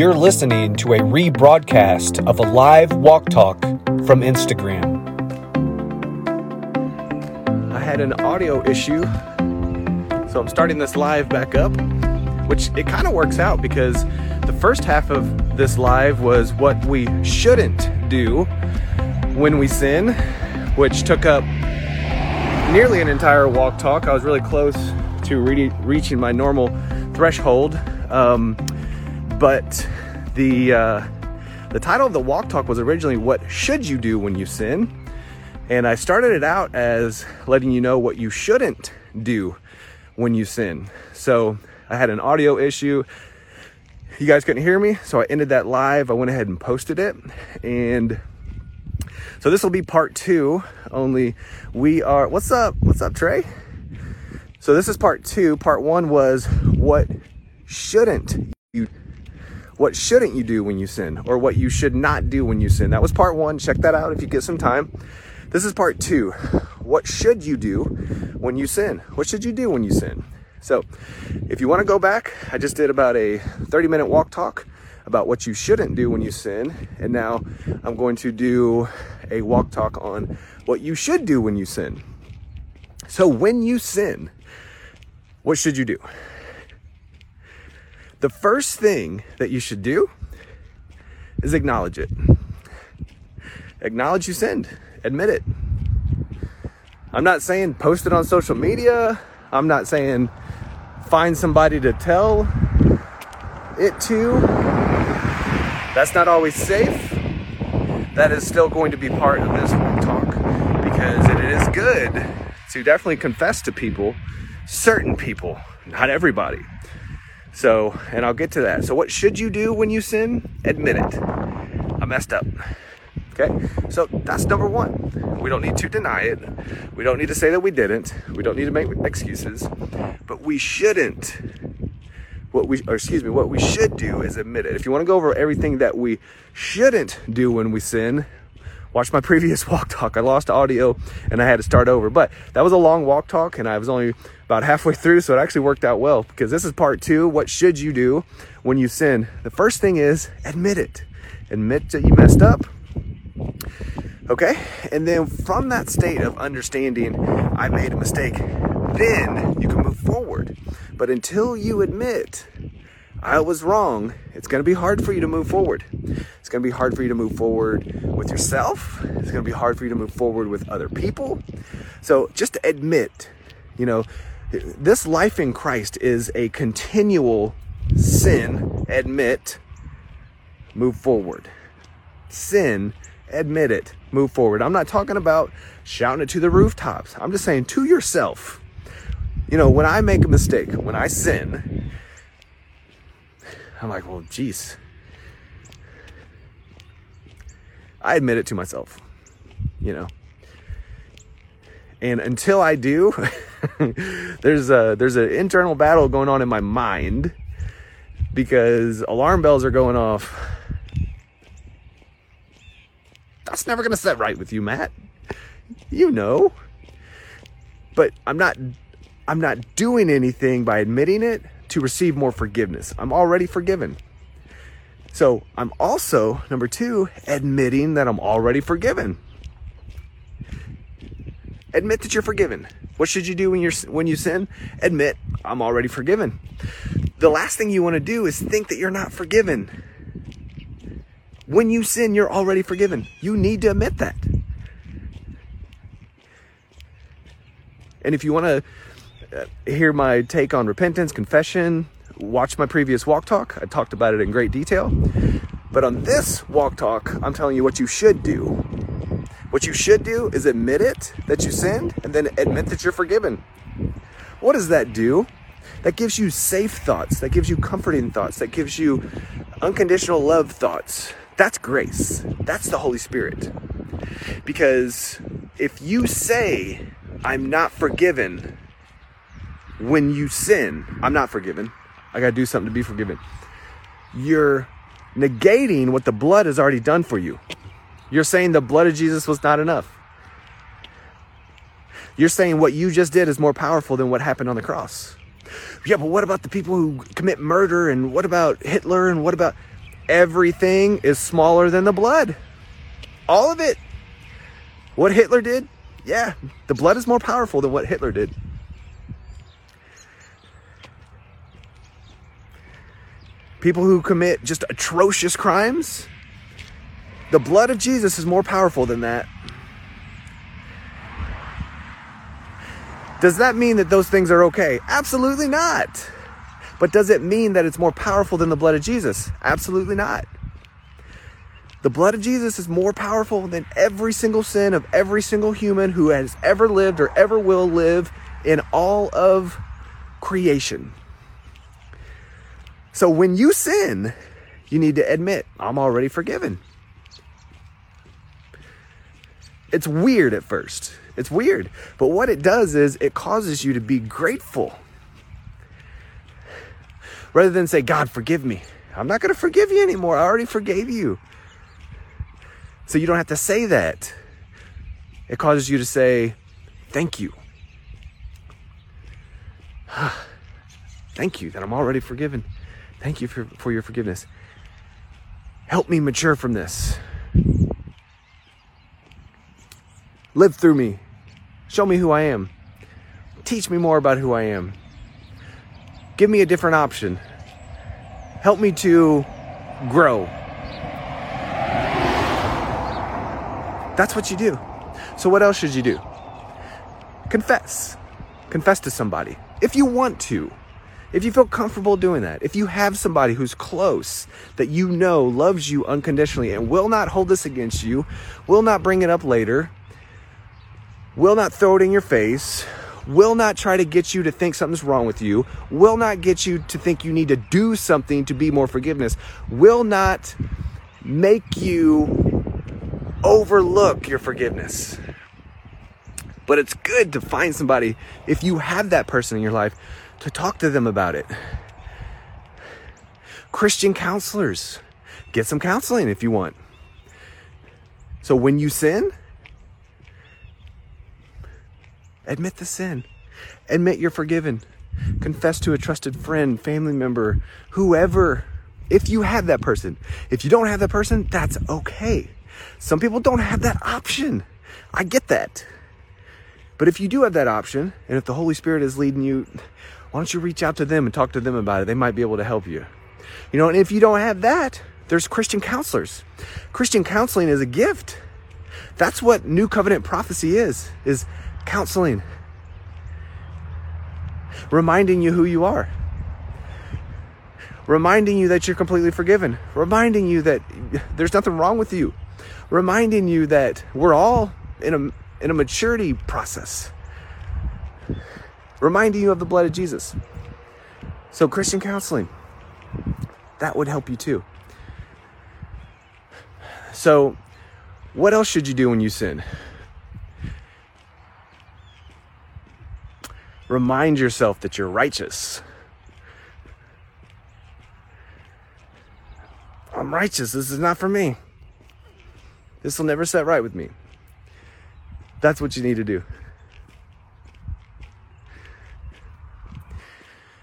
You're listening to a rebroadcast of a live walk talk from Instagram. I had an audio issue, so I'm starting this live back up, which it kind of works out because the first half of this live was what we shouldn't do when we sin, which took up nearly an entire walk talk. I was really close to re- reaching my normal threshold. Um, but the uh, the title of the walk talk was originally "What should you do when you sin?" and I started it out as letting you know what you shouldn't do when you sin. So I had an audio issue. You guys couldn't hear me, so I ended that live. I went ahead and posted it, and so this will be part two. Only we are. What's up? What's up, Trey? So this is part two. Part one was what shouldn't you what shouldn't you do when you sin or what you should not do when you sin. That was part 1. Check that out if you get some time. This is part 2. What should you do when you sin? What should you do when you sin? So, if you want to go back, I just did about a 30 minute walk talk about what you shouldn't do when you sin. And now I'm going to do a walk talk on what you should do when you sin. So, when you sin, what should you do? The first thing that you should do is acknowledge it. Acknowledge you sinned, admit it. I'm not saying post it on social media. I'm not saying find somebody to tell it to. That's not always safe. That is still going to be part of this talk because it is good to definitely confess to people, certain people, not everybody. So, and I'll get to that. So, what should you do when you sin? Admit it. I messed up. Okay? So, that's number one. We don't need to deny it. We don't need to say that we didn't. We don't need to make excuses. But we shouldn't. What we, or excuse me, what we should do is admit it. If you want to go over everything that we shouldn't do when we sin, watch my previous walk talk. I lost audio and I had to start over. But that was a long walk talk and I was only about halfway through, so it actually worked out well because this is part two. What should you do when you sin? The first thing is admit it. Admit that you messed up. Okay? And then from that state of understanding I made a mistake, then you can move forward. But until you admit I was wrong, it's going to be hard for you to move forward. It's going to be hard for you to move forward with yourself. It's going to be hard for you to move forward with other people. So just admit, you know, this life in Christ is a continual sin, admit, move forward. Sin, admit it, move forward. I'm not talking about shouting it to the rooftops. I'm just saying to yourself, you know, when I make a mistake, when I sin, I'm like, well, geez. I admit it to myself, you know. And until I do, there's a there's an internal battle going on in my mind because alarm bells are going off. That's never going to set right with you, Matt. You know. But I'm not I'm not doing anything by admitting it to receive more forgiveness. I'm already forgiven. So I'm also, number two, admitting that I'm already forgiven. Admit that you're forgiven. What should you do when you're when you sin? Admit I'm already forgiven. The last thing you want to do is think that you're not forgiven. When you sin, you're already forgiven. You need to admit that. And if you want to Uh, hear my take on repentance, confession, watch my previous walk talk. I talked about it in great detail. But on this walk talk, I'm telling you what you should do. What you should do is admit it that you sinned and then admit that you're forgiven. What does that do? That gives you safe thoughts, that gives you comforting thoughts, that gives you unconditional love thoughts. That's grace. That's the Holy Spirit. Because if you say, I'm not forgiven, when you sin, I'm not forgiven. I got to do something to be forgiven. You're negating what the blood has already done for you. You're saying the blood of Jesus was not enough. You're saying what you just did is more powerful than what happened on the cross. Yeah, but what about the people who commit murder and what about Hitler and what about everything is smaller than the blood. All of it. What Hitler did, yeah, the blood is more powerful than what Hitler did. People who commit just atrocious crimes, the blood of Jesus is more powerful than that. Does that mean that those things are okay? Absolutely not. But does it mean that it's more powerful than the blood of Jesus? Absolutely not. The blood of Jesus is more powerful than every single sin of every single human who has ever lived or ever will live in all of creation. So when you sin, you need to admit, I'm already forgiven. It's weird at first. It's weird. But what it does is it causes you to be grateful. Rather than say, God, forgive me. I'm not going to forgive you anymore. I already forgave you. So you don't have to say that. It causes you to say, Thank you. Thank you that I'm already forgiven. Thank you for, for your forgiveness. Help me mature from this. Live through me. Show me who I am. Teach me more about who I am. Give me a different option. Help me to grow. That's what you do. So, what else should you do? Confess. Confess to somebody if you want to. If you feel comfortable doing that, if you have somebody who's close that you know loves you unconditionally and will not hold this against you, will not bring it up later, will not throw it in your face, will not try to get you to think something's wrong with you, will not get you to think you need to do something to be more forgiveness, will not make you overlook your forgiveness. But it's good to find somebody, if you have that person in your life, to talk to them about it. Christian counselors, get some counseling if you want. So when you sin, admit the sin, admit you're forgiven, confess to a trusted friend, family member, whoever, if you have that person. If you don't have that person, that's okay. Some people don't have that option. I get that. But if you do have that option, and if the Holy Spirit is leading you, why don't you reach out to them and talk to them about it? They might be able to help you. You know, and if you don't have that, there's Christian counselors. Christian counseling is a gift. That's what new covenant prophecy is, is counseling. Reminding you who you are. Reminding you that you're completely forgiven. Reminding you that there's nothing wrong with you. Reminding you that we're all in a in a maturity process reminding you of the blood of Jesus. So, Christian counseling, that would help you too. So, what else should you do when you sin? Remind yourself that you're righteous. I'm righteous. This is not for me. This will never set right with me. That's what you need to do.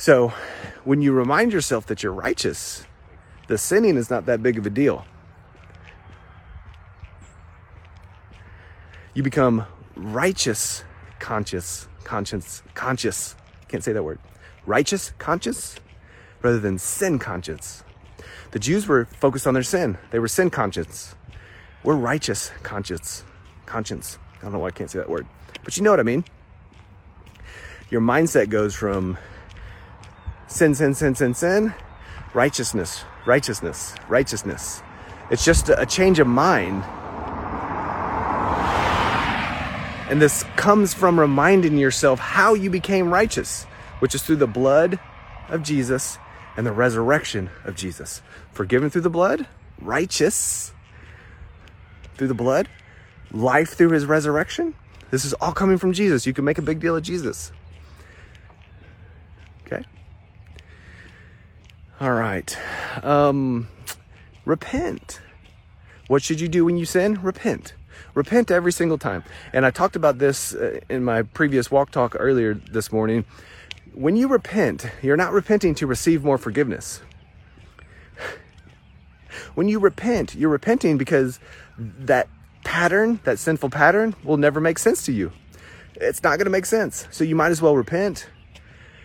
So, when you remind yourself that you're righteous, the sinning is not that big of a deal. You become righteous conscious, conscience, conscious. Can't say that word. Righteous conscious rather than sin conscious. The Jews were focused on their sin. They were sin conscious. We're righteous conscience. Conscience. I don't know why I can't say that word. But you know what I mean. Your mindset goes from sin, sin, sin, sin, sin, righteousness, righteousness, righteousness. It's just a change of mind. And this comes from reminding yourself how you became righteous, which is through the blood of Jesus and the resurrection of Jesus. Forgiven through the blood, righteous through the blood, life through his resurrection. This is all coming from Jesus. You can make a big deal of Jesus. All right. Um, repent. What should you do when you sin? Repent. Repent every single time. And I talked about this uh, in my previous walk talk earlier this morning. When you repent, you're not repenting to receive more forgiveness. When you repent, you're repenting because that pattern, that sinful pattern, will never make sense to you. It's not going to make sense. So you might as well repent.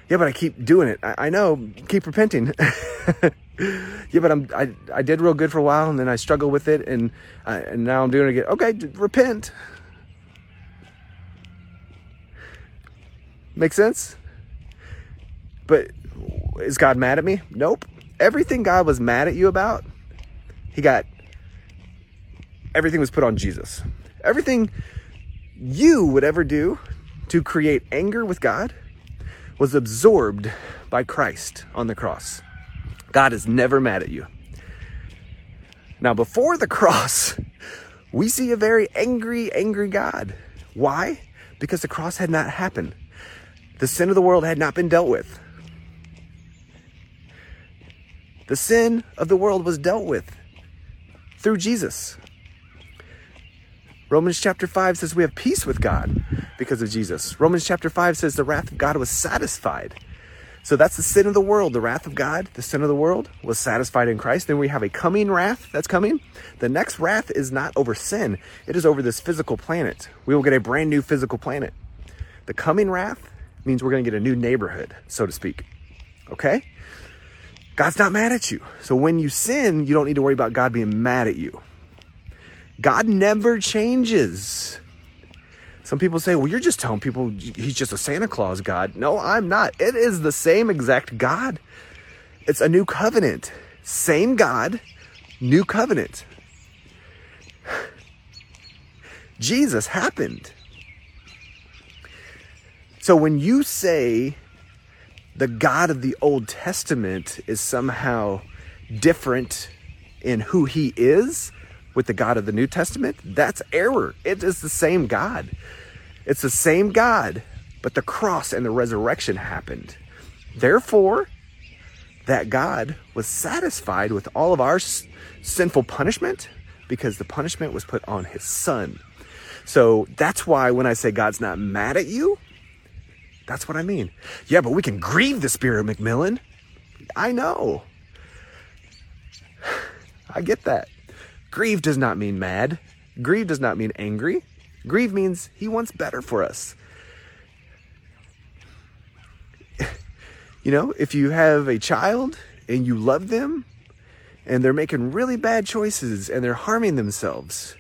Yeah, but I keep doing it. I, I know. Keep repenting. yeah, but I'm I, I did real good for a while, and then I struggle with it, and uh, and now I'm doing it again. Okay, repent. Make sense? But is God mad at me? Nope. Everything God was mad at you about, He got. Everything was put on Jesus. Everything you would ever do to create anger with God was absorbed by Christ on the cross. God is never mad at you. Now, before the cross, we see a very angry, angry God. Why? Because the cross had not happened. The sin of the world had not been dealt with. The sin of the world was dealt with through Jesus. Romans chapter 5 says we have peace with God because of Jesus. Romans chapter 5 says the wrath of God was satisfied. So that's the sin of the world, the wrath of God, the sin of the world was satisfied in Christ. Then we have a coming wrath that's coming. The next wrath is not over sin, it is over this physical planet. We will get a brand new physical planet. The coming wrath means we're going to get a new neighborhood, so to speak. Okay? God's not mad at you. So when you sin, you don't need to worry about God being mad at you. God never changes. Some people say, well, you're just telling people he's just a Santa Claus God. No, I'm not. It is the same exact God. It's a new covenant. Same God, new covenant. Jesus happened. So when you say the God of the Old Testament is somehow different in who he is, with the God of the New Testament, that's error. It is the same God. It's the same God, but the cross and the resurrection happened. Therefore, that God was satisfied with all of our sinful punishment because the punishment was put on his son. So that's why when I say God's not mad at you, that's what I mean. Yeah, but we can grieve the Spirit, McMillen. I know. I get that. Grieve does not mean mad. Grieve does not mean angry. Grieve means he wants better for us. you know, if you have a child and you love them and they're making really bad choices and they're harming themselves,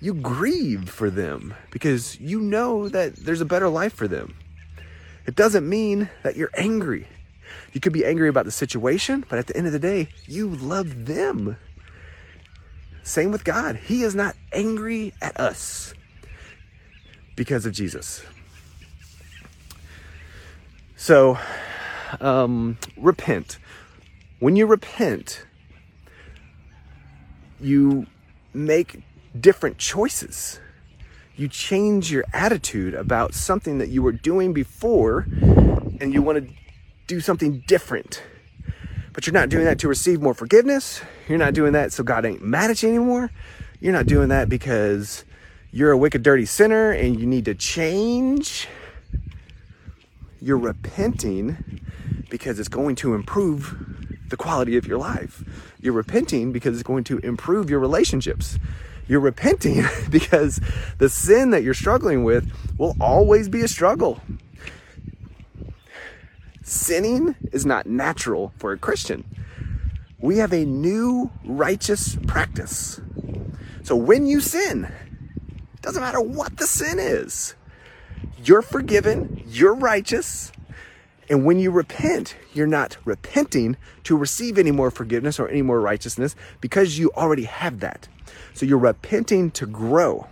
you grieve for them because you know that there's a better life for them. It doesn't mean that you're angry. You could be angry about the situation, but at the end of the day, you love them. Same with God. He is not angry at us because of Jesus. So, um, repent. When you repent, you make different choices. You change your attitude about something that you were doing before, and you want to do something different. But you're not doing that to receive more forgiveness. You're not doing that so God ain't mad at you anymore. You're not doing that because you're a wicked, dirty sinner and you need to change. You're repenting because it's going to improve the quality of your life. You're repenting because it's going to improve your relationships. You're repenting because the sin that you're struggling with will always be a struggle sinning is not natural for a Christian. We have a new righteous practice. So when you sin, it doesn't matter what the sin is, you're forgiven, you're righteous. And when you repent, you're not repenting to receive any more forgiveness or any more righteousness because you already have that. So you're repenting to grow.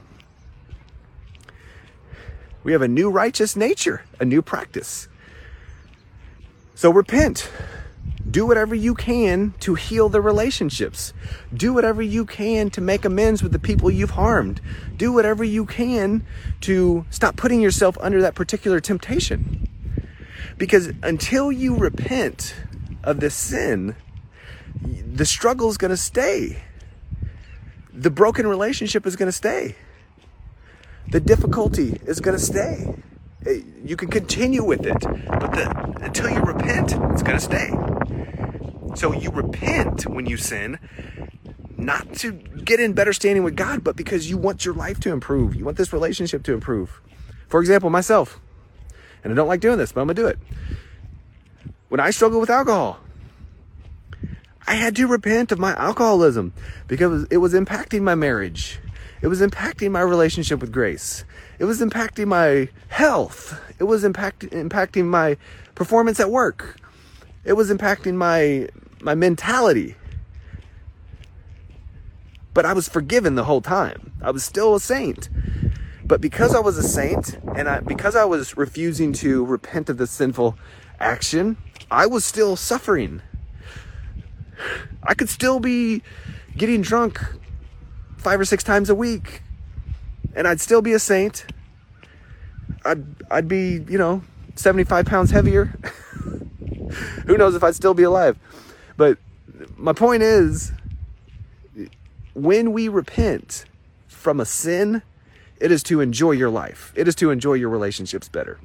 We have a new righteous nature, a new practice. So repent. Do whatever you can to heal the relationships. Do whatever you can to make amends with the people you've harmed. Do whatever you can to stop putting yourself under that particular temptation. Because until you repent of the sin, the struggle is going to stay. The broken relationship is going to stay. The difficulty is going to stay Uh, you can continue with it, but the, until you repent, it's going to stay. So you repent when you sin, not to get in better standing with God, but because you want your life to improve. You want this relationship to improve. For example, myself, and I don't like doing this, but I'm gonna do it. When I struggled with alcohol, I had to repent of my alcoholism because it was impacting my marriage. It was impacting my relationship with grace. It was impacting my health. It was impact, impacting my performance at work. It was impacting my my mentality. But I was forgiven the whole time. I was still a saint. But because I was a saint and I, because I was refusing to repent of the sinful action, I was still suffering. I could still be getting drunk five or six times a week and I'd still be a saint. I'd, I'd be, you know, 75 pounds heavier. Who knows if I'd still be alive. But my point is when we repent from a sin, it is to enjoy your life. It is to enjoy your relationships better.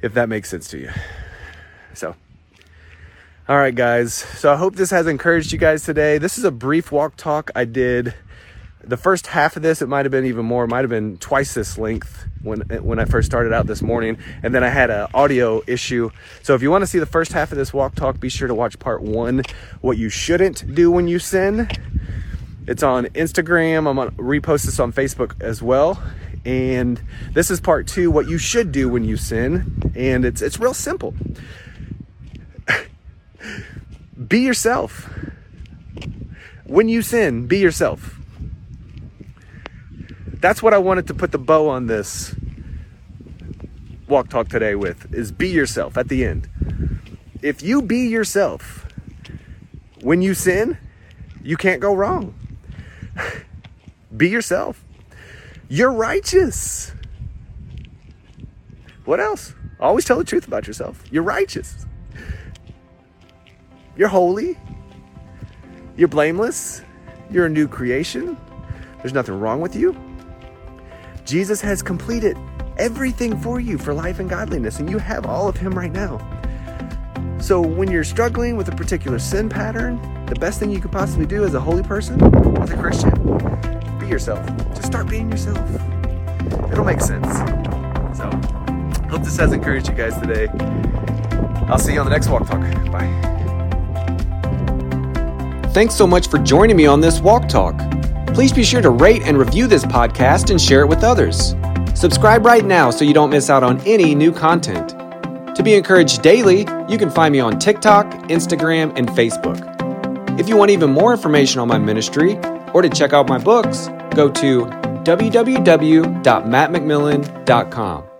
If that makes sense to you. So, all right, guys. So I hope this has encouraged you guys today. This is a brief walk talk I did. The first half of this, it might have been even more. It might have been twice this length when when I first started out this morning, and then I had an audio issue. So if you want to see the first half of this walk talk, be sure to watch part one. What you shouldn't do when you sin. It's on Instagram. I'm gonna repost this on Facebook as well. And this is part two, what you should do when you sin. And it's it's real simple. Be yourself. When you sin, be yourself. That's what I wanted to put the bow on this walk talk today with is be yourself at the end. If you be yourself when you sin, you can't go wrong. Be yourself. You're righteous. What else? Always tell the truth about yourself. You're righteous. You're holy. You're blameless. You're a new creation. There's nothing wrong with you. Jesus has completed everything for you for life and godliness, and you have all of Him right now. So when you're struggling with a particular sin pattern, the best thing you could possibly do as a holy person, as a Christian, be yourself. Just start being yourself. It'll make sense. So, hope this has encouraged you guys today. I'll see you on the next Walk Talk. Bye. Thanks so much for joining me on this Walk Talk. Please be sure to rate and review this podcast and share it with others. Subscribe right now so you don't miss out on any new content. To be encouraged daily, you can find me on TikTok, Instagram, and Facebook. If you want even more information on my ministry or to check out my books, go to www.mattmcmillen.com.